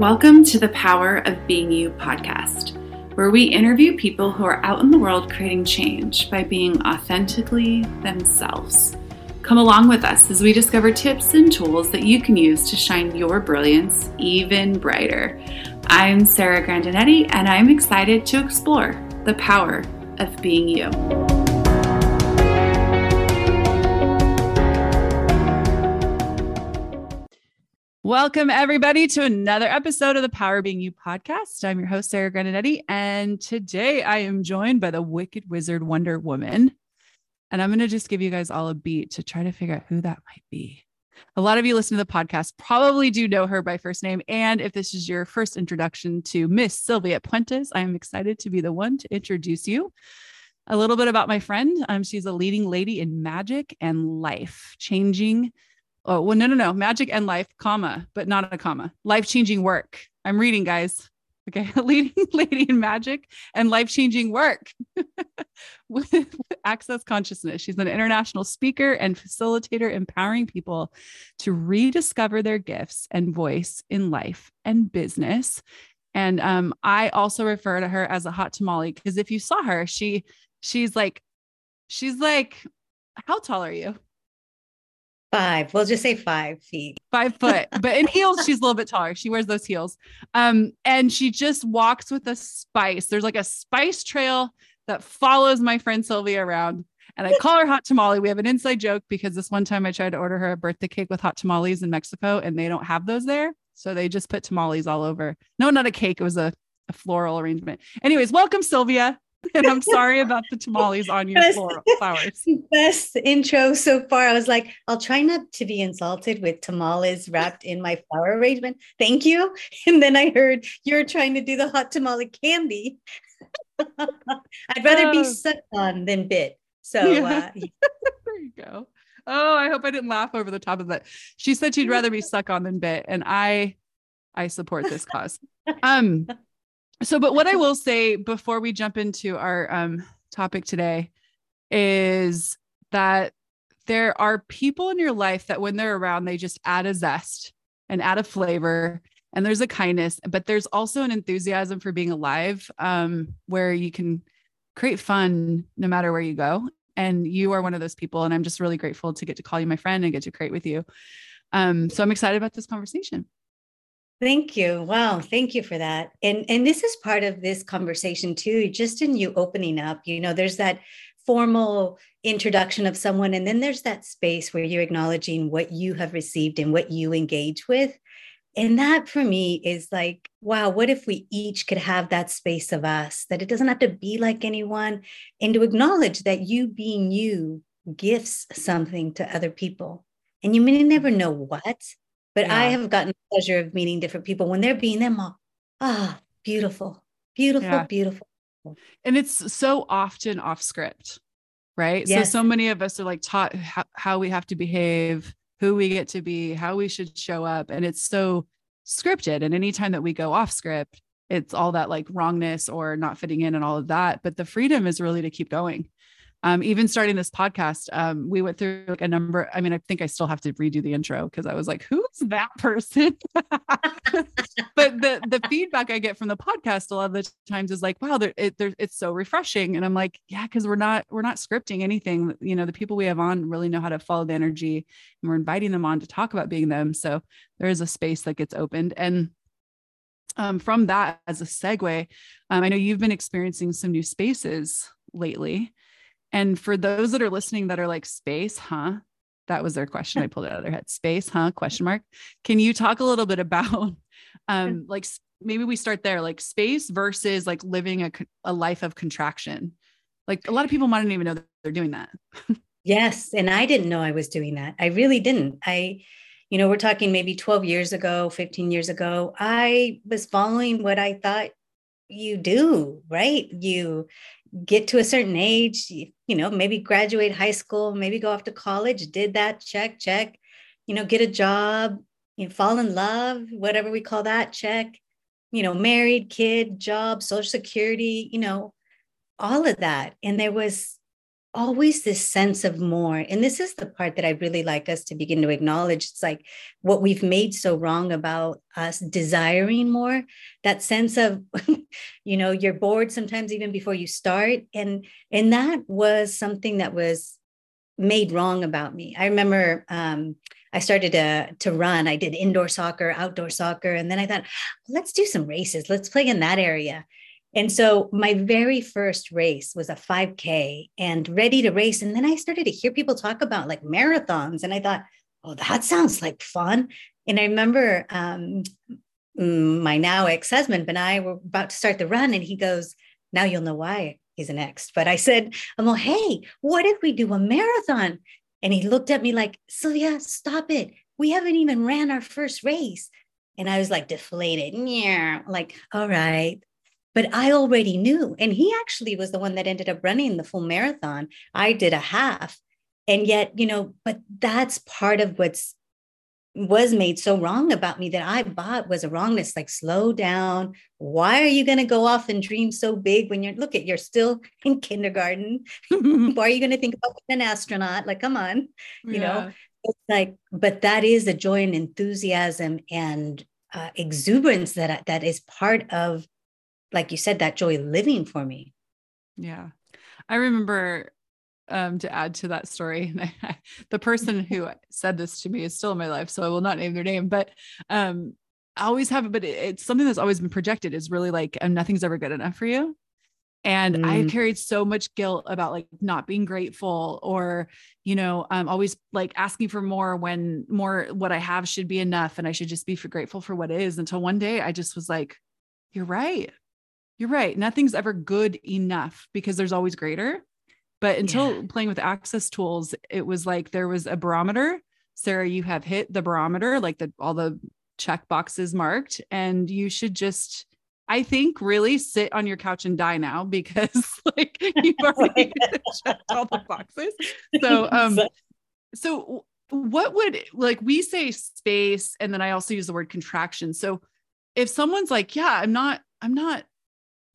Welcome to the Power of Being You podcast, where we interview people who are out in the world creating change by being authentically themselves. Come along with us as we discover tips and tools that you can use to shine your brilliance even brighter. I'm Sarah Grandinetti, and I'm excited to explore the power of being you. Welcome, everybody, to another episode of the Power Being You podcast. I'm your host, Sarah Grandinetti, and today I am joined by the Wicked Wizard Wonder Woman. And I'm going to just give you guys all a beat to try to figure out who that might be. A lot of you listen to the podcast probably do know her by first name. And if this is your first introduction to Miss Sylvia Puentes, I am excited to be the one to introduce you. A little bit about my friend. Um, she's a leading lady in magic and life, changing Oh, well, no, no, no. Magic and life, comma, but not a comma. Life changing work. I'm reading, guys. Okay. Leading lady in magic and life changing work with access consciousness. She's an international speaker and facilitator, empowering people to rediscover their gifts and voice in life and business. And um, I also refer to her as a hot tamale because if you saw her, she she's like, she's like, how tall are you? Five. We'll just say five feet. Five foot. but in heels, she's a little bit taller. She wears those heels. Um, and she just walks with a spice. There's like a spice trail that follows my friend Sylvia around. And I call her hot tamale. We have an inside joke because this one time I tried to order her a birthday cake with hot tamales in Mexico and they don't have those there. So they just put tamales all over. No, not a cake. It was a, a floral arrangement. Anyways, welcome, Sylvia. And I'm sorry about the tamales on your best, flowers. Best intro so far. I was like, I'll try not to be insulted with tamales wrapped in my flower arrangement. Thank you. And then I heard you're trying to do the hot tamale candy. I'd rather oh. be sucked on than bit. So yeah. uh, there you go. Oh, I hope I didn't laugh over the top of that. She said she'd rather be suck on than bit, and I, I support this cause. Um, so but what i will say before we jump into our um, topic today is that there are people in your life that when they're around they just add a zest and add a flavor and there's a kindness but there's also an enthusiasm for being alive um, where you can create fun no matter where you go. And you are one of those people and i'm just really grateful to get to call you my friend and get to create with you. Um, so i'm excited about this conversation Thank you. Wow, thank you for that. And and this is part of this conversation too, just in you opening up. You know, there's that formal introduction of someone and then there's that space where you're acknowledging what you have received and what you engage with. And that for me is like, wow, what if we each could have that space of us, that it doesn't have to be like anyone, and to acknowledge that you being you gifts something to other people. And you may never know what, but yeah. I have gotten the pleasure of meeting different people when they're being them all. Ah, beautiful, beautiful, yeah. beautiful. And it's so often off script, right? Yes. So, so many of us are like taught how, how we have to behave, who we get to be, how we should show up. And it's so scripted. And anytime that we go off script, it's all that like wrongness or not fitting in and all of that. But the freedom is really to keep going um, even starting this podcast, um, we went through like a number. I mean, I think I still have to redo the intro because I was like, "Who's that person?" but the the feedback I get from the podcast a lot of the times is like, "Wow, it, it's so refreshing," and I'm like, "Yeah," because we're not we're not scripting anything. You know, the people we have on really know how to follow the energy, and we're inviting them on to talk about being them. So there is a space that gets opened, and um, from that as a segue, um, I know you've been experiencing some new spaces lately. And for those that are listening that are like space, huh? That was their question. I pulled it out of their head. Space, huh? Question mark. Can you talk a little bit about um like maybe we start there like space versus like living a, a life of contraction. Like a lot of people might not even know that they're doing that. yes, and I didn't know I was doing that. I really didn't. I you know, we're talking maybe 12 years ago, 15 years ago, I was following what I thought you do, right? You get to a certain age, you, know, maybe graduate high school, maybe go off to college, did that, check, check, you know, get a job, you know, fall in love, whatever we call that, check, you know, married, kid, job, social security, you know, all of that. And there was always this sense of more. And this is the part that I really like us to begin to acknowledge. It's like what we've made so wrong about us desiring more, that sense of, you know, you're bored sometimes even before you start. And and that was something that was made wrong about me. I remember um, I started to, to run. I did indoor soccer, outdoor soccer. And then I thought, let's do some races. Let's play in that area. And so my very first race was a 5K and ready to race. And then I started to hear people talk about like marathons. And I thought, oh, that sounds like fun. And I remember um, my now ex husband and I were about to start the run. And he goes, now you'll know why he's an ex. But I said, I'm like, hey, what if we do a marathon? And he looked at me like, Sylvia, stop it. We haven't even ran our first race. And I was like deflated. Yeah, like, all right but I already knew. And he actually was the one that ended up running the full marathon. I did a half. And yet, you know, but that's part of what's was made so wrong about me that I bought was a wrongness like slow down. Why are you going to go off and dream so big when you're look at you're still in kindergarten? Why are you going to think about being an astronaut? Like, come on, you yeah. know. It's like, but that is the joy and enthusiasm and uh, exuberance that that is part of like you said, that joy living for me. Yeah. I remember um, to add to that story, the person who said this to me is still in my life, so I will not name their name, but um, I always have it, but it's something that's always been projected is really like, and nothing's ever good enough for you. And mm. I carried so much guilt about like not being grateful or, you know, I'm always like asking for more when more what I have should be enough. And I should just be for grateful for what is until one day I just was like, you're right you're right. Nothing's ever good enough because there's always greater. But until yeah. playing with access tools, it was like there was a barometer. Sarah, you have hit the barometer, like the all the check boxes marked, and you should just I think really sit on your couch and die now because like you've already checked all the boxes. So um so what would like we say space and then I also use the word contraction. So if someone's like, yeah, I'm not I'm not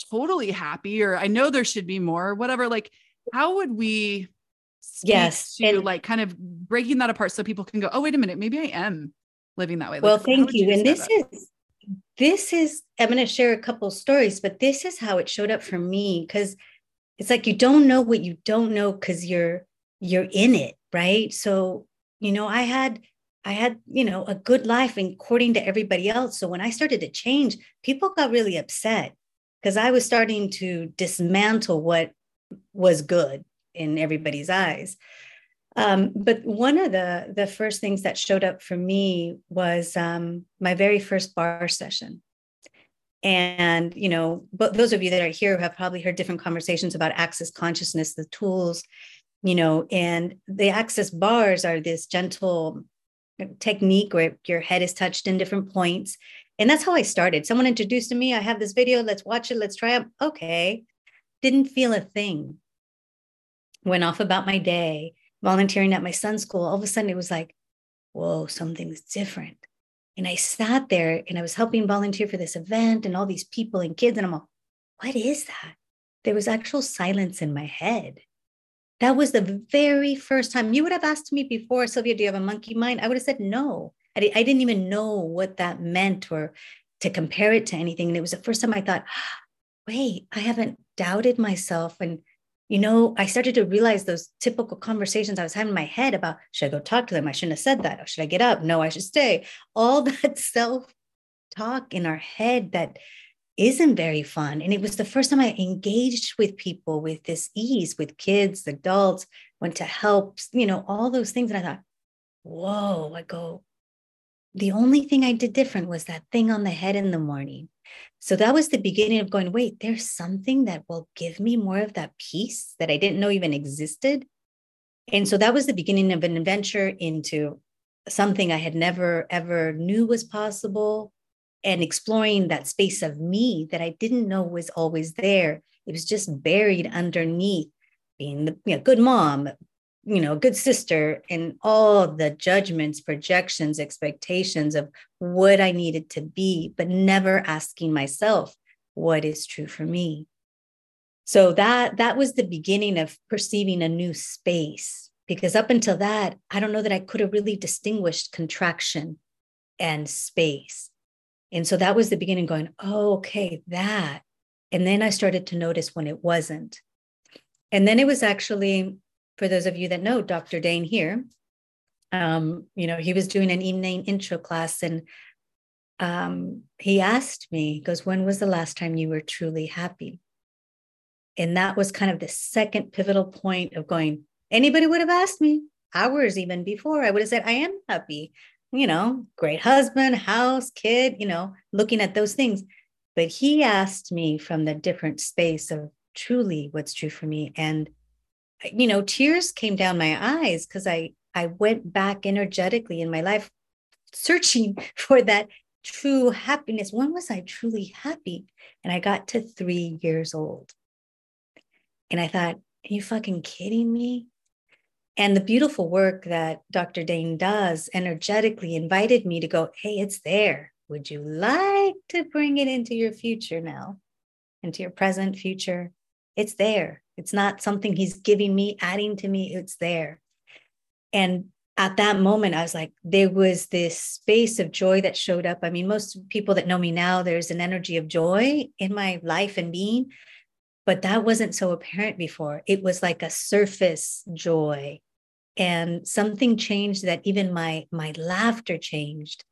totally happy or I know there should be more, or whatever. Like, how would we yes to and, like kind of breaking that apart so people can go, oh, wait a minute, maybe I am living that way. Well, thank you. and this is this is I'm going to share a couple stories, but this is how it showed up for me because it's like you don't know what you don't know because you're you're in it, right? So, you know, I had I had, you know, a good life according to everybody else. So when I started to change, people got really upset because I was starting to dismantle what was good in everybody's eyes. Um, but one of the the first things that showed up for me was um, my very first bar session. And you know, but those of you that are here have probably heard different conversations about access consciousness, the tools, you know, and the access bars are this gentle technique where your head is touched in different points and that's how I started. Someone introduced to me, I have this video, let's watch it, let's try it. Okay. Didn't feel a thing. Went off about my day, volunteering at my son's school. All of a sudden it was like, whoa, something's different. And I sat there and I was helping volunteer for this event and all these people and kids. And I'm like, what is that? There was actual silence in my head. That was the very first time you would have asked me before, Sylvia, do you have a monkey mind? I would have said no. I, I didn't even know what that meant or to compare it to anything. And it was the first time I thought, wait, I haven't doubted myself. And, you know, I started to realize those typical conversations I was having in my head about should I go talk to them? I shouldn't have said that. Or should I get up? No, I should stay. All that self talk in our head that isn't very fun. And it was the first time I engaged with people with this ease, with kids, adults, went to help, you know, all those things. And I thought, whoa, I go, the only thing I did different was that thing on the head in the morning. So that was the beginning of going, wait, there's something that will give me more of that peace that I didn't know even existed. And so that was the beginning of an adventure into something I had never ever knew was possible and exploring that space of me that I didn't know was always there. It was just buried underneath being the you know, good mom, you know, good sister, and all the judgments, projections, expectations of what I needed to be, but never asking myself what is true for me. so that that was the beginning of perceiving a new space because up until that i don't know that i could have really distinguished contraction and space. And so that was the beginning going oh okay that. And then i started to notice when it wasn't. And then it was actually for those of you that know dr Dain Heer um, you know he was doing an evening intro class and um, he asked me he goes when was the last time you were truly happy and that was kind of the second pivotal point of going, anybody would have asked me hours even before. I would have said, I am happy, you know, great husband, house, kid, you know, looking at those things. But he asked me from the different space of truly what's true for me. And, you know, tears came down my eyes because I, I went back energetically in my life searching for that true happiness. When was I truly happy? And I got to three years old. And I thought, are you fucking kidding me? And the beautiful work that Dr. Dain does energetically invited me to go, hey, it's there. Would you like to bring it into your future now, into your present future? It's there. It's not something he's giving me, adding to me. It's there. And at that moment, I was like, there was this space of joy that showed up. I mean, most people that know me now, there's an energy of joy in my life and being but that wasn't so apparent before it was like a surface joy and something changed that even my my laughter changed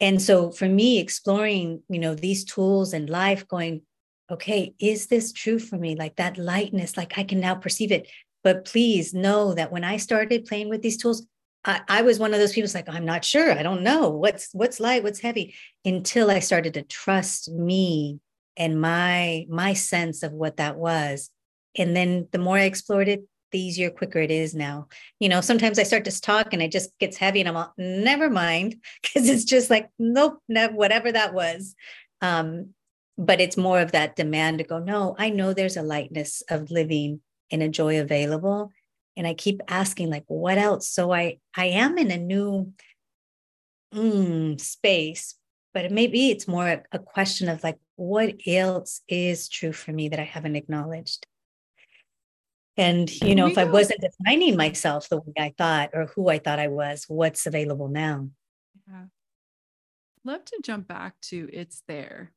and so for me exploring you know these tools and life going okay is this true for me? Like that lightness like i can now perceive it. But please know that when i started playing with these tools I, I was one of those people like i'm not sure. I don't know. What's what's light? What's heavy? Until i started to trust me and my my sense of what that was. And then the more i explored it the easier quicker it is now. You know sometimes i start to talk and it just gets heavy and i'm all never mind. Because it's just like nope never, whatever that was. Um but it's more of that demand to go no i know there's a lightness of living and a joy available and i keep asking like what else so i i am in a new mm, space but maybe it's more a, a question of like what else is true for me that I haven't acknowledged? And, you know, if. I wasn't defining myself the way I thought or who I thought I was, what's available now? Yeah. Love to jump back to it's there.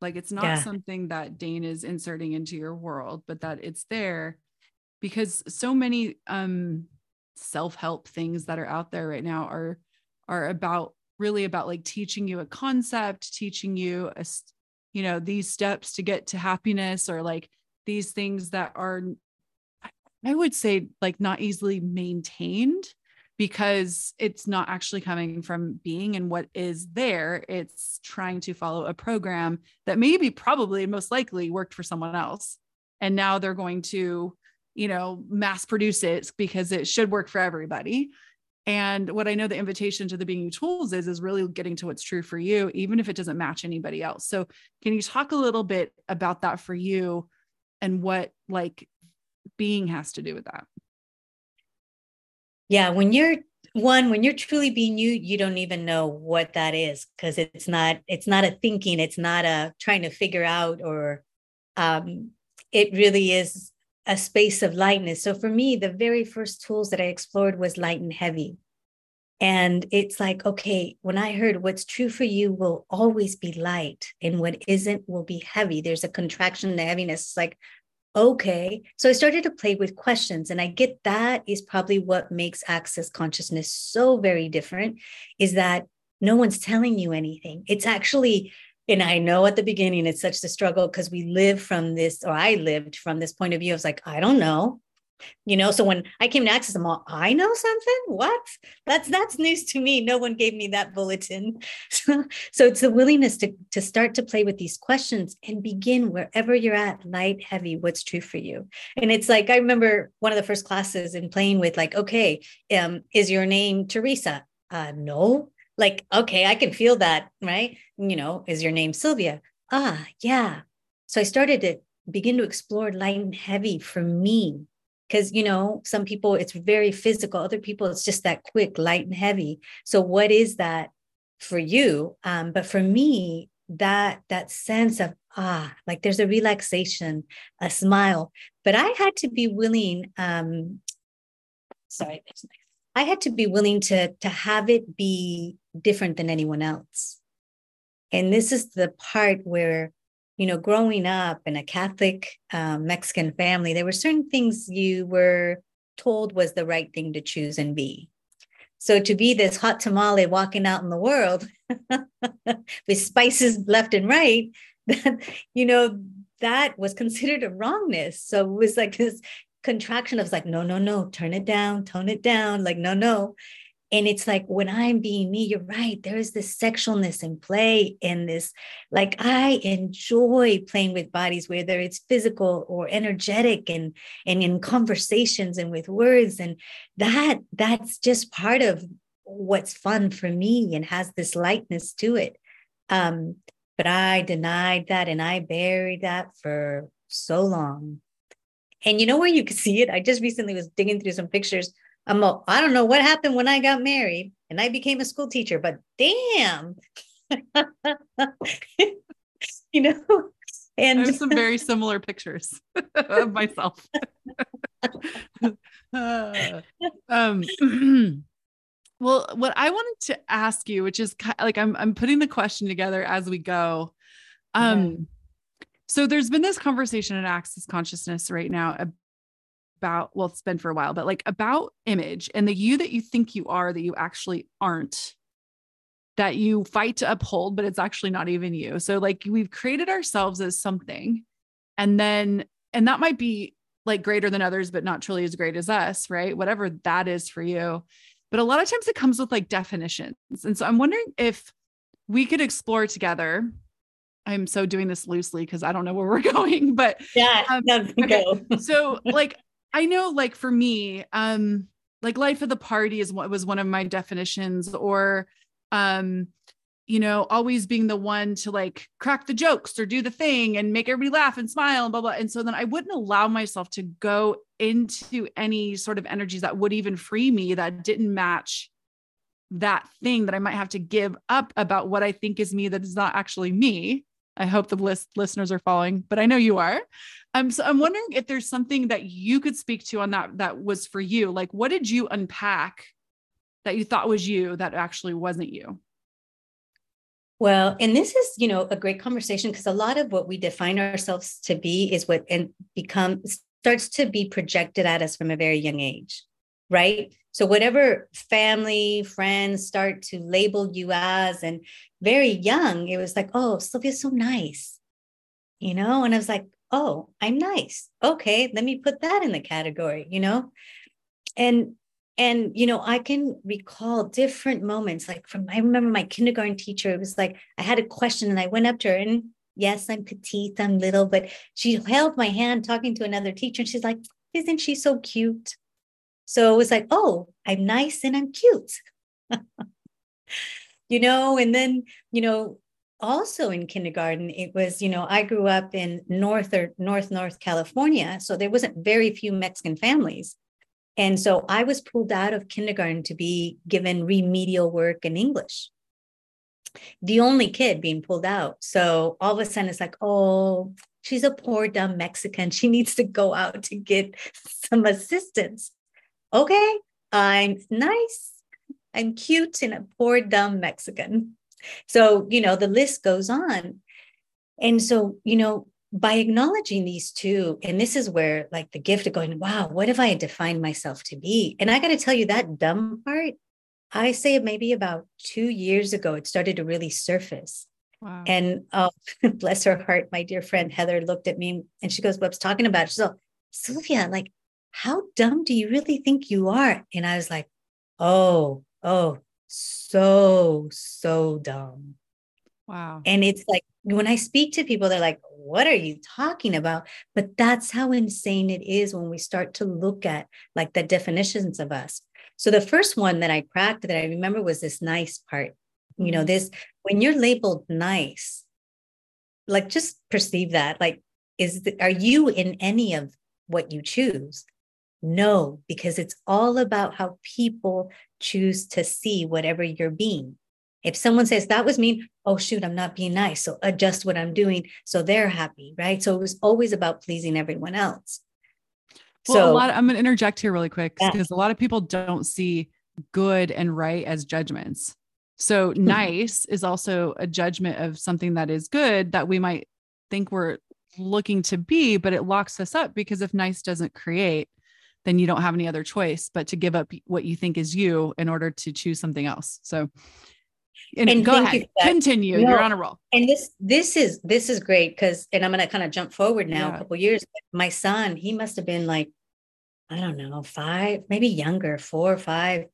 Like it's not yeah. something that Dain is inserting into your world, but that it's there because so many um self-help things that are out there right now are are about really about like teaching you a concept, teaching you a you know these steps to get to happiness or like these things that are i would say like not easily maintained because it's not actually coming from being and what is there it's trying to follow a program that maybe probably most likely worked for someone else and now they're going to you know mass produce it because it should work for everybody and what I know the invitation to the Being You Tools is, is really getting to what's true for you, even if it doesn't match anybody else. So, can you talk a little bit about that for you and what like being has to do with that? Yeah. When you're one, when you're truly being you, you don't even know what that is because it's not, it's not a thinking, it's not a trying to figure out or, um, it really is a space of lightness. So for me, the very first tools that I explored was light and heavy. And it's like, okay, when I heard what's true for you will always be light and what isn't will be heavy, there's a contraction and heaviness. It's like, okay. So I started to play with questions. And I get that is probably what makes access consciousness so very different is that no one's telling you anything. It's actually and I know at the beginning it's such the struggle because we live from this, or I lived from this point of view. I was like, I don't know. You know, so when I came to access them all, I know something. What? That's that's news to me. No one gave me that bulletin. So, so it's the willingness to to start to play with these questions and begin wherever you're at, light, heavy, what's true for you. And it's like I remember one of the first classes in playing with like, okay, um, is your name Teresa? Uh, no like okay i can feel that right you know is your name sylvia ah yeah so i started to begin to explore light and heavy for me because you know some people it's very physical other people it's just that quick light and heavy so what is that for you um, but for me that that sense of ah, like there's a relaxation, a smile. But I had to be willing, um, sorry, I had to be willing to, to have it be different than anyone else. And this is the part where, you know, growing up in a Catholic um, Mexican family, there were certain things you were told was the right thing to choose and be. So to be this hot tamale walking out in the world with spices left and right, that, you know, that was considered a wrongness. So it was like this contraction of like, no, no, no, turn it down, tone it down. Like, no, no. And it's like when I'm being me, you're right. There is this sexualness in play in this. Like I enjoy playing with bodies, whether it's physical or energetic and and in conversations and with words. And that that's just part of what's fun for me and has this lightness to it. Um, but I denied that and I buried that for so long. And you know where you can see it? I just recently was digging through some pictures I'm a, I don't know what happened when I got married and I became a school teacher, but damn, you know, and I have some very similar pictures of myself. uh, um, well, what I wanted to ask you, which is like I'm I'm putting the question together as we go. Um, yeah. so there's been this conversation in Access Consciousness right now about well it's been for a while but like about image and the you that you think you are that you actually aren't. That you fight to uphold but it's actually not even you. So like we've created ourselves as something and then and that might be like greater than others but not truly as great as us right? Whatever that is for you. But a lot of times it comes with like definitions. And so i'm wondering if we could explore together. I'm so doing this loosely because I don't know where we're going, but yeah, um, okay. so like I know like for me, um, like life of the party is what was one of my definitions, or um, you know, always being the one to like crack the jokes or do the thing and make everybody laugh and smile and blah blah. And so then I wouldn't allow myself to go into any sort of energies that would even free me that didn't match that thing that I might have to give up about what I think is me that is not actually me. I hope the list listeners are following, but I know you are. Um, so I'm wondering if there's something that you could speak to on that that was for you. Like, what did you unpack that you thought was you that actually wasn't you? Well, and this is, you know, a great conversation because a lot of what we define ourselves to be is what and become starts to be projected at us from a very young age, right? So whatever family, friends start to label you as, and very young, it was like, oh, Sylvia's so nice, you know? And I was like, oh, I'm nice. Okay, let me put that in the category, you know? And and you know, I can recall different moments. Like from I remember my kindergarten teacher, it was like I had a question and I went up to her and yes, I'm petite, I'm little, but she held my hand talking to another teacher and she's like, Isn't she so cute? So it was like, oh, I'm nice and I'm cute. you know, and then, you know, also in kindergarten it was you know i grew up in north or north north california so there wasn't very few mexican families. And so i was pulled out of kindergarten to be given remedial work in english. The only kid being pulled out. So all of a sudden it's like oh she's a poor dumb mexican. She needs to go out to get some assistance okay i'm nice i'm cute and a poor dumb mexican so, you know, the list goes on. And so, you know, by acknowledging these two, and this is where like the gift of going, wow, what have I defined myself to be? And I got to tell you, that dumb part, I say maybe about two years ago, it started to really surface. Wow. And oh, bless her heart, my dear friend Heather looked at me and she goes, What's talking about? She's like, Sylvia, like, how dumb do you really think you are? And I was like, Oh, oh, so, so dumb. Wow. And it's like when I speak to people, they're like, what are you talking about? But that's how insane it is when we start to look at like the definitions of us. So the first one that I cracked that I remember was this nice part. You know, mm-hmm. this when you're labeled nice, like just perceive that. Like, is the, are you in any of what you choose? No, because it's all about how people choose to see whatever you're being. If someone says that was mean, oh shoot, I'm not being nice. So adjust what I'm doing so they're happy, right? So it was always about pleasing everyone else. Well, so, a lot. Of, I'm going to interject here really quick because yeah. a lot of people don't see good and right as judgments. So hmm. nice is also a judgment of something that is good that we might think we're looking to be, but it locks us up because if nice doesn't create, then you don't have any other choice but to give up what you think is you in order to choose something else. So and, and go ahead, continue. No, You're on a roll. And this this is this is great because and I'm gonna kind of jump forward now yeah. a couple years. My son, he must have been like, I don't know, five, maybe younger, four or five.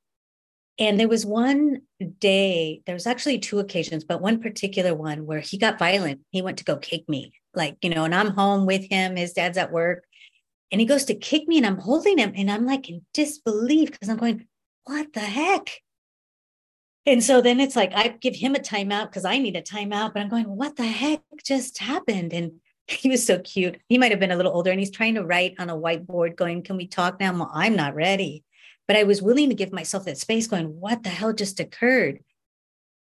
And there was one day, there was actually two occasions, but one particular one where he got violent. He went to go kick me, like, you know, and I'm home with him. His dad's at work. And he goes to kick me, and I'm holding him, and I'm like in disbelief because I'm going, what the heck? And so then it's like I give him a timeout because I need a timeout, but I'm going, what the heck just happened? And he was so cute. He might have been a little older and he's trying to write on a whiteboard, going, Can we talk now? Well, I'm not ready. But I was willing to give myself that space, going, What the hell just occurred?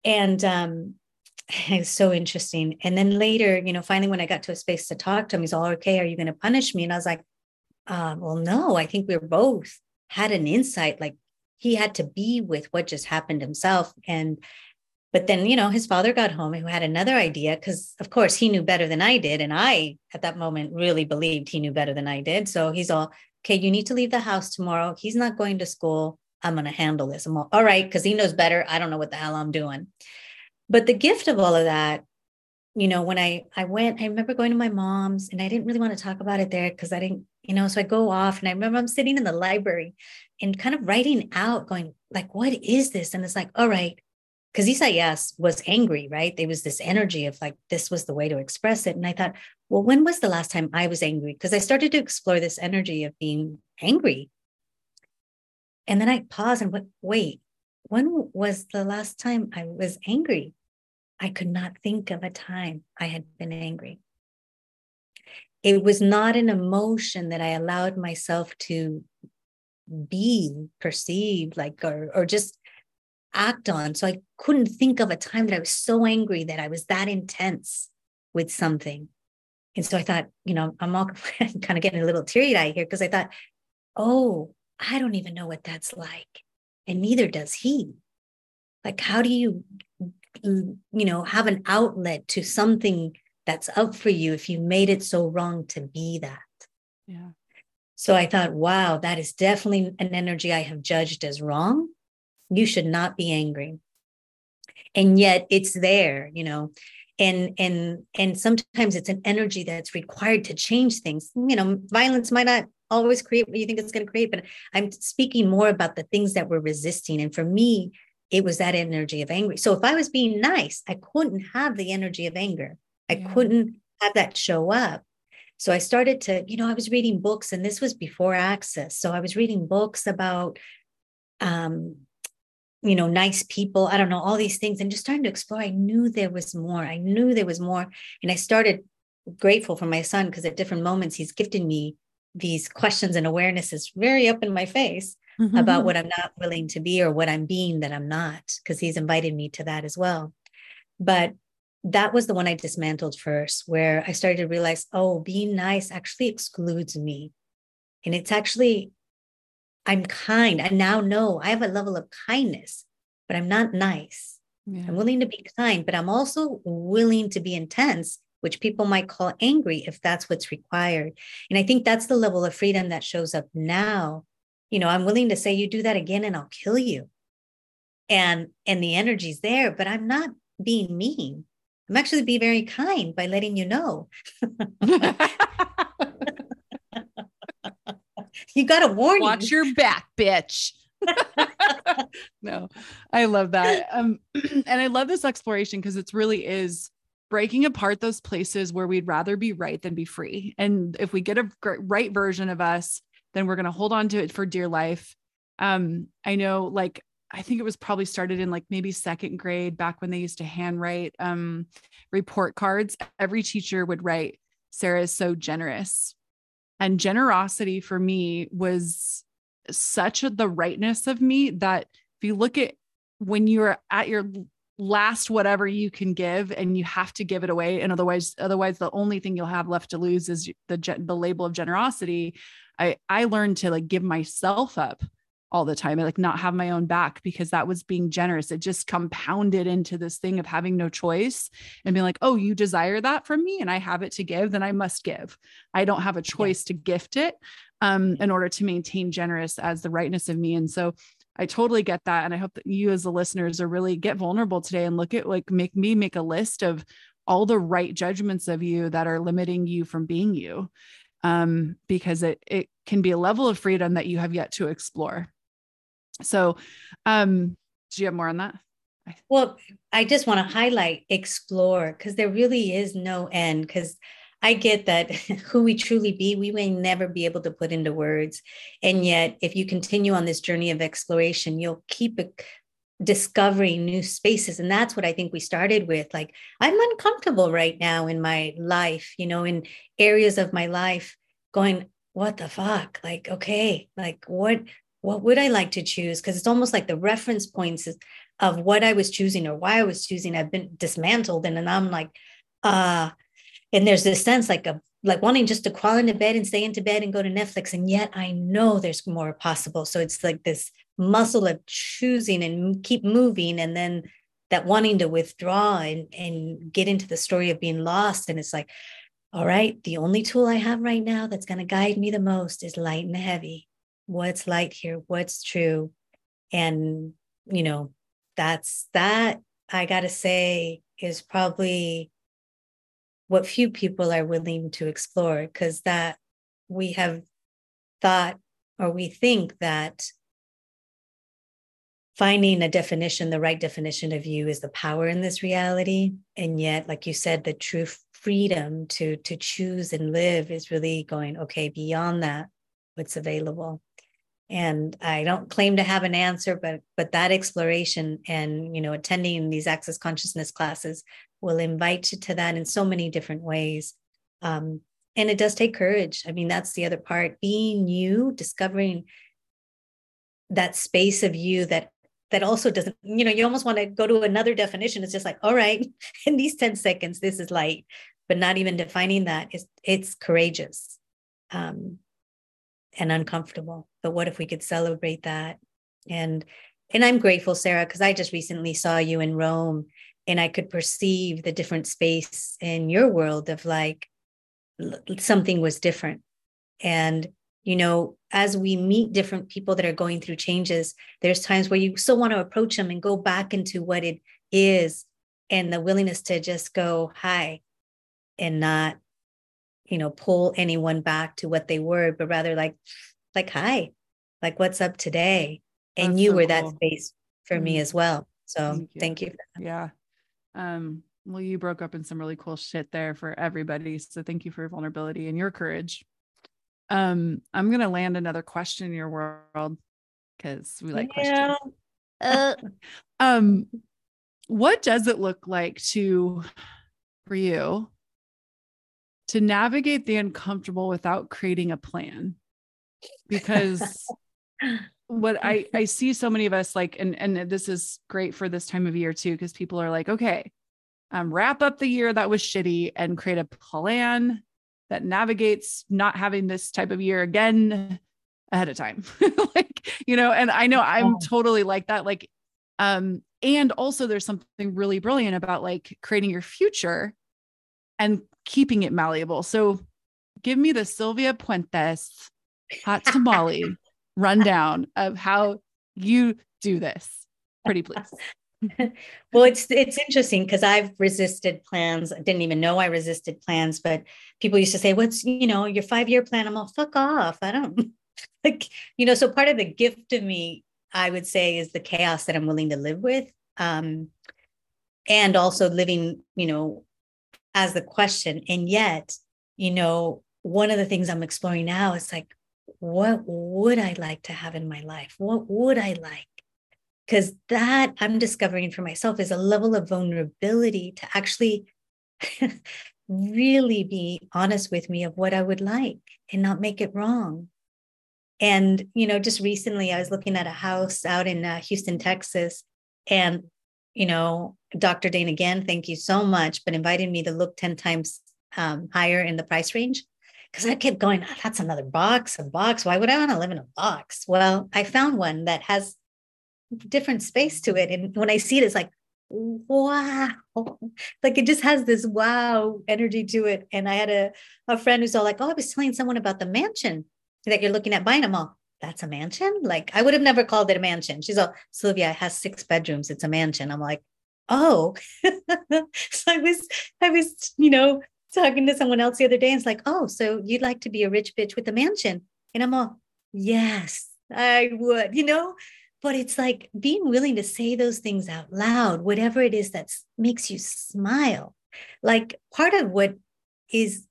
And um, it's so interesting. And then later, you know, finally, when I got to a space to talk to him, he's all, Okay, are you going to punish me? And I was like, uh, Well, no, I think we are both had an insight like he had to be with what just happened himself and but then you know his father got home and who had another idea because of course he knew better than i did and i at that moment really believed he knew better than i did. So he's all okay you need to leave the house tomorrow. He's not going to school. I'm going to handle this. I'm all, all right because he knows better. I don't know what the hell i'm doing. But the gift of all of that you know when i i went i remember going to my mom's and i didn't really want to talk about it there because i didn't you know so i go off and i remember i'm sitting in the library and kind of writing out going like what is this and it's like all right because Isaias was angry, right? There was this energy of like, this was the way to express it. And I thought, well, when was the last time I was angry? Because I started to explore this energy of being angry. And then I paused and went, wait, when was the last time I was angry? I could not think of a time I had been angry. It was not an emotion that I allowed myself to be perceived like, or, or just act on. So I couldn't think of a time that I was so angry that I was that intense with something. And so I thought, you know, I'm all kind of getting a little teary eyed here because I thought, oh, I don't even know what that's like. And neither does he. Like, how do you, you know, have an outlet to something that's up for you if you made it so wrong to be that? Yeah. So I thought, wow, that is definitely an energy I have judged as wrong. You should not be angry. And yet it's there you know and and and sometimes it's an energy that's required to change things. You know violence might not always create what you think it's going to create but i'm speaking more about the things that we're resisting. And for me it was that energy of anger so if i was being nice i couldn't have the energy of anger i yeah. couldn't have that show up so i started to you know i was reading books and this was before access so i was reading books about um you know, nice people. I don't know, all these things, and just starting to explore. I knew there was more. I knew there was more. And I started grateful for my son because at different moments he's gifted me these questions and awarenesses very up in my face mm-hmm. about what I'm not willing to be or what I'm being that I'm not, because he's invited me to that as well. But that was the one I dismantled first, where I started to realize, oh, being nice actually excludes me. And it's actually I'm kind. I now know I have a level of kindness, but I'm not nice. Yeah. I'm willing to be kind, but I'm also willing to be intense, which people might call angry if that's what's required. And I think that's the level of freedom that shows up now. You know, I'm willing to say you do that again and I'll kill you. And and the energy's there, but I'm not being mean. I'm actually be very kind by letting you know. you got a warning. Watch your back, bitch. no, I love that. Um, and I love this exploration because it really is breaking apart those places where we'd rather be right than be free. And if we get a right version of us, then we're going to hold on to it for dear life. Um, I know, like, I think it was probably started in like maybe second grade back when they used to handwrite um, report cards. Every teacher would write, Sarah is so generous and generosity for me was such a, the rightness of me that if you look at when you're at your last whatever you can give and you have to give it away and otherwise otherwise the only thing you'll have left to lose is the the label of generosity i i learned to like give myself up all the time. I like not have my own back because that was being generous. It just compounded into this thing of having no choice and being like, oh, you desire that from me and I have it to give, then I must give. I don't have a choice yeah. to gift it um, in order to maintain generous as the rightness of me. And so I totally get that. And I hope that you as the listeners are really get vulnerable today and look at like make me make a list of all the right judgments of you that are limiting you from being you. Um, because it it can be a level of freedom that you have yet to explore. So, um, do you have more on that? Well, I just want to highlight explore because there really is no end. Because I get that who we truly be, we may never be able to put into words. And yet, if you continue on this journey of exploration, you'll keep discovering new spaces. And that's what I think we started with. Like, I'm uncomfortable right now in my life, you know, in areas of my life going, what the fuck? Like, okay, like what what would I like to choose? Because it's almost like the reference points of what I was choosing or why I was choosing have been dismantled. And then I'm like, uh, and there's this sense like a like wanting just to crawl into bed and stay into bed and go to Netflix. And yet I know there's more possible. So it's like this muscle of choosing and keep moving. And then that wanting to withdraw and, and get into the story of being lost. And it's like, all right, the only tool I have right now that's going to guide me the most is light and heavy what's light here what's true. And you know that's that i gotta say is probably what few people are willing to explore because that we have thought or we think that finding a definition the right definition of you is the power in this reality. And yet like you said the true freedom to to choose and live is really going okay beyond that what's available and i don't claim to have an answer but but that exploration and you know attending these access consciousness classes will invite you to that in so many different ways. Um, and it does take courage. I mean that's the other part being you discovering that space of you that that also doesn't you know you almost want to go to another definition. It's just like all right in these 10 seconds this is light. But not even defining that is it's courageous. Um, and uncomfortable but what if we could celebrate that? And and i'm grateful sarah because i just recently saw you in rome and i could perceive the different space in your world of like something was different. And you know as we meet different people that are going through changes there's times where you still want to approach them and go back into what it is and the willingness to just go hi and not you know pull anyone back to what they were but rather like like hi like what's up today? And That's you so were cool. that space for mm-hmm. me as well. So thank you, thank you yeah. Um well you broke up in some really cool shit there for everybody so thank you for your vulnerability and your courage. Um i'm gonna land another question in your world because we like yeah. questions uh, um what does it look like to for you to navigate the uncomfortable without creating a plan. Because what I I see so many of us like and and this is great for this time of year too because people are like okay um, wrap up the year that was shitty and create a plan that navigates not having this type of year again ahead of time. Like you know and I know I'm totally like that like um and also there's something really brilliant about like creating your future and keeping it malleable. So give me the Sylvia Puentes hot tamale rundown of how you do this. Pretty please. well, it's it's interesting because I've resisted plans. I didn't even know I resisted plans, but people used to say, "What's you know your five year plan?" I'm all fuck off. I don't like you know. So part of the gift of me, I would say, is the chaos that I'm willing to live with, um, and also living, you know, as the question. And yet, you know, one of the things I'm exploring now is like, what would I like to have in my life? What would I like? Because that I'm discovering for myself is a level of vulnerability to actually really be honest with me of what I would like and not make it wrong. And, you know, just recently I was looking at a house out in uh, Houston, Texas, and, you know, Dr. Dain again, thank you so much, but invited me to look 10 times um, higher in the price range. Because I kept going, oh, that's another box, a box. Why would I want to live in a box? Well, I found one that has different space to it. And when I see it, it's like, wow. Like it just has this wow energy to it. And I had a, a friend who's all like, oh, I was telling someone about the mansion that you're looking at buying them all that's a mansion? Like I would have never called it a mansion. She's all, Sylvia, it has six bedrooms. It's a mansion. I'm like, oh. so I was, I was, you know, talking to someone else the other day and it's like, oh, so you'd like to be a rich bitch with a mansion. And I'm all, yes, I would, you know, but it's like being willing to say those things out loud, whatever it is that makes you smile. Like part of what is,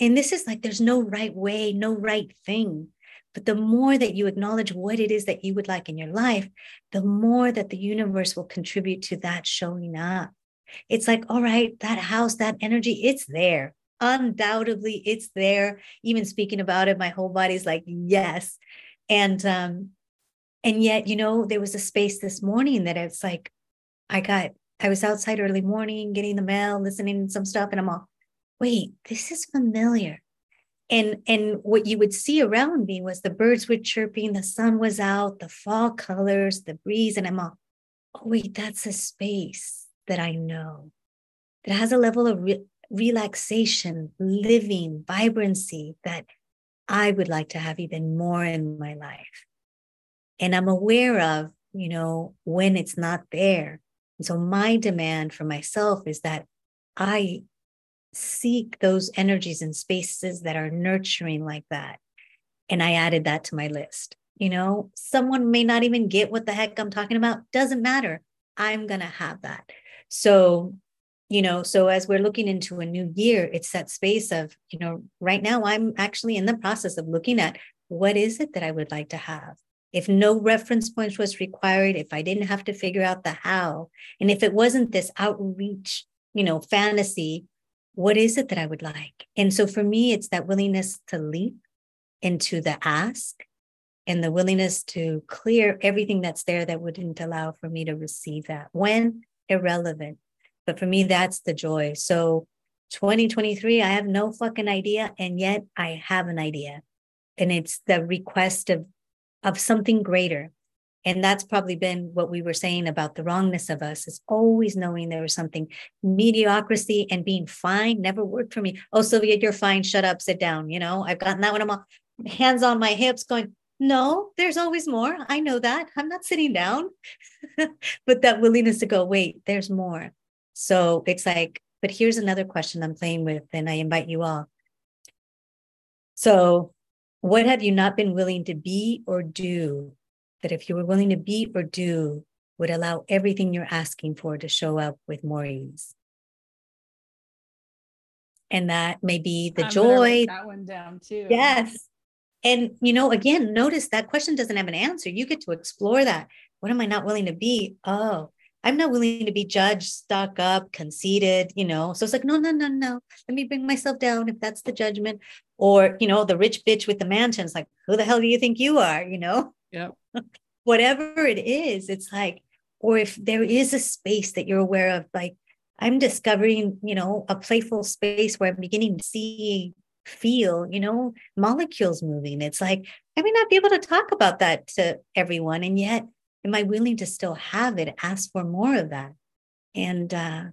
and this is like, there's no right way, no right thing. But the more that you acknowledge what it is that you would like in your life, the more that the universe will contribute to that showing up. It's like, all right, that house, that energy, it's there. Undoubtedly, it's there. Even speaking about it, my whole body's like, yes. And um, and yet, you know, there was a space this morning that it's like, I got, I was outside early morning, getting the mail, listening to some stuff, and I'm all, wait, this is familiar and and what you would see around me was the birds were chirping the sun was out the fall colors the breeze and i'm all oh wait that's a space that i know that has a level of re- relaxation living vibrancy that i would like to have even more in my life. And i'm aware of you know when it's not there. And so my demand for myself is that i seek those energies and spaces that are nurturing like that. And I added that to my list. You know, someone may not even get what the heck I'm talking about. Doesn't matter. I'm going to have that. So, you know, so as we're looking into a new year, it's that space of, you know, right now I'm actually in the process of looking at what is it that I would like to have? If no reference points was required, if I didn't have to figure out the how, and if it wasn't this outreach, you know, fantasy what is it that I would like? And so for me, it's that willingness to leap into the ask and the willingness to clear everything that's there that wouldn't allow for me to receive that when irrelevant. But for me, that's the joy. So 2023, I have no fucking idea. And yet I have an idea. And it's the request of, of something greater and that's probably been what we were saying about the wrongness of us is always knowing there was something mediocrity and being fine never worked for me. Oh sylvia you're fine. Shut up. Sit down. You know i've gotten that one i'm all hands on my hips going no there's always more. I know that. I'm not sitting down. But that willingness to go wait there's more. So it's like but here's another question i'm playing with and i invite you all. So what have you not been willing to be or do that if you were willing to be or do, would allow everything you're asking for to show up with more ease. And that may be the I'm joy. That one down too. Yes. And, you know, again, notice that question doesn't have an answer. You get to explore that. What am I not willing to be? Oh, I'm not willing to be judged, stuck up, conceited, you know. So it's like, no, no, no, no. Let me bring myself down if that's the judgment. Or, you know, the rich bitch with the mansions, like, who the hell do you think you are? You know? Yeah. Whatever it is, it's like, or if there is a space that you're aware of, like I'm discovering, you know, a playful space where I'm beginning to see, feel, you know, molecules moving. It's like, I may not be able to talk about that to everyone. And yet, am I willing to still have it? Ask for more of that. And uh,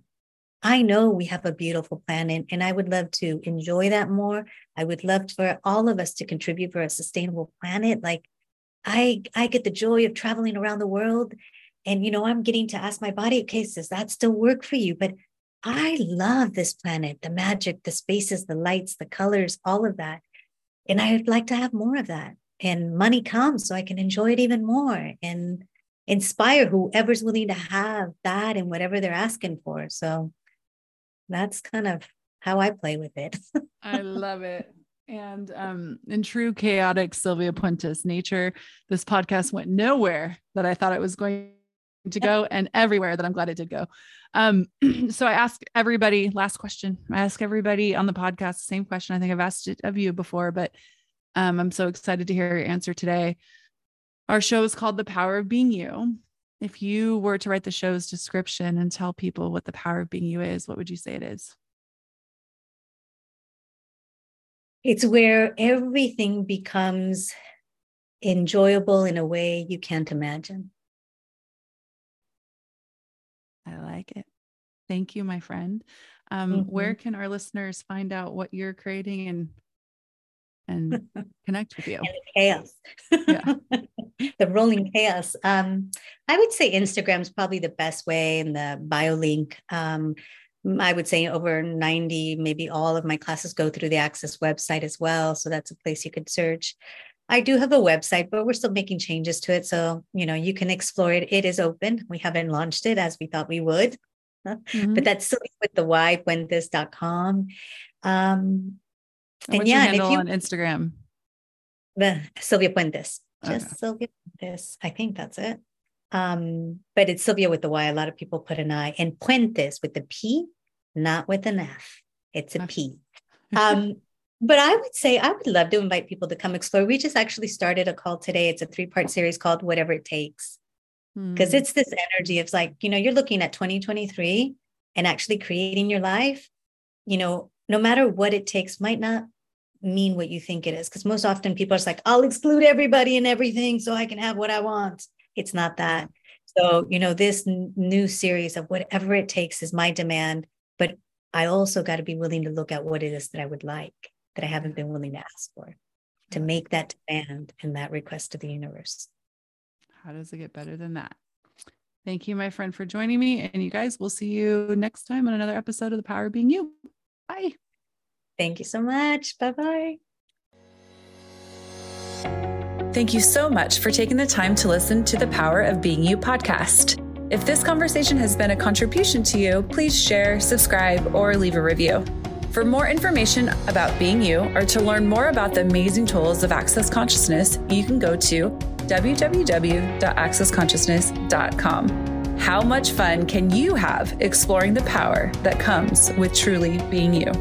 I know we have a beautiful planet, and I would love to enjoy that more. I would love for all of us to contribute for a sustainable planet. Like I I get the joy of traveling around the world. And you know, I'm getting to ask my body, okay, does that still work for you? But I love this planet, the magic, the spaces, the lights, the colors, all of that. And I'd like to have more of that. And money comes so I can enjoy it even more and inspire whoever's willing to have that and whatever they're asking for. So that's kind of how I play with it. I love it. And um, in true chaotic Sylvia Puentes nature, this podcast went nowhere that I thought it was going to go and everywhere that I'm glad it did go. Um, so I ask everybody, last question. I ask everybody on the podcast the same question. I think I've asked it of you before, but um, I'm so excited to hear your answer today. Our show is called The Power of Being You. if you were to write the show's description and tell people what the power of being you is, what would you say it is? It's where everything becomes enjoyable in a way you can't imagine. I like it. Thank you, my friend. Um, mm-hmm. Where can our listeners find out what you're creating and and connect with you? chaos. Yeah. the rolling chaos. Um, I would say Instagram is probably the best way, and the bio link. Um, I would say over 90, maybe all of my classes go through the Access website as well. So that's a place you could search. I do have a website, but we're still making changes to it. So, you know, you can explore it. It is open. We haven't launched it as we thought we would. Mm-hmm. But that's still with the y puentes.com. Um, and, and yeah, and if you, on Instagram? The Sylvia Puentes. Just okay. Sylvia Puentes. I think that's it. Um, but it's Sylvia with the Y. A lot of people put an I and Puentes with the P, not with an F. It's a P. Um, but I would say I would love to invite people to come explore. We just actually started a call today. It's a three part series called Whatever It Takes. Because mm. it's this energy of like, you know, you're looking at 2023 and actually creating your life, you know, no matter what it takes, might not mean what you think it is. Because most often people are like, I'll exclude everybody and everything so I can have what I want. It's not that. So, you know, this n- new series of whatever it takes is my demand, but I also got to be willing to look at what it is that I would like that I haven't been willing to ask for to make that demand and that request to the universe. How does it get better than that? Thank you, my friend, for joining me. And you guys, we'll see you next time on another episode of The Power of Being You. Bye. Thank you so much. Bye bye. Thank you so much for taking the time to listen to the Power of Being You podcast. If this conversation has been a contribution to you, please share, subscribe, or leave a review. For more information about being you or to learn more about the amazing tools of Access Consciousness, you can go to www.accessconsciousness.com. How much fun can you have exploring the power that comes with truly being you?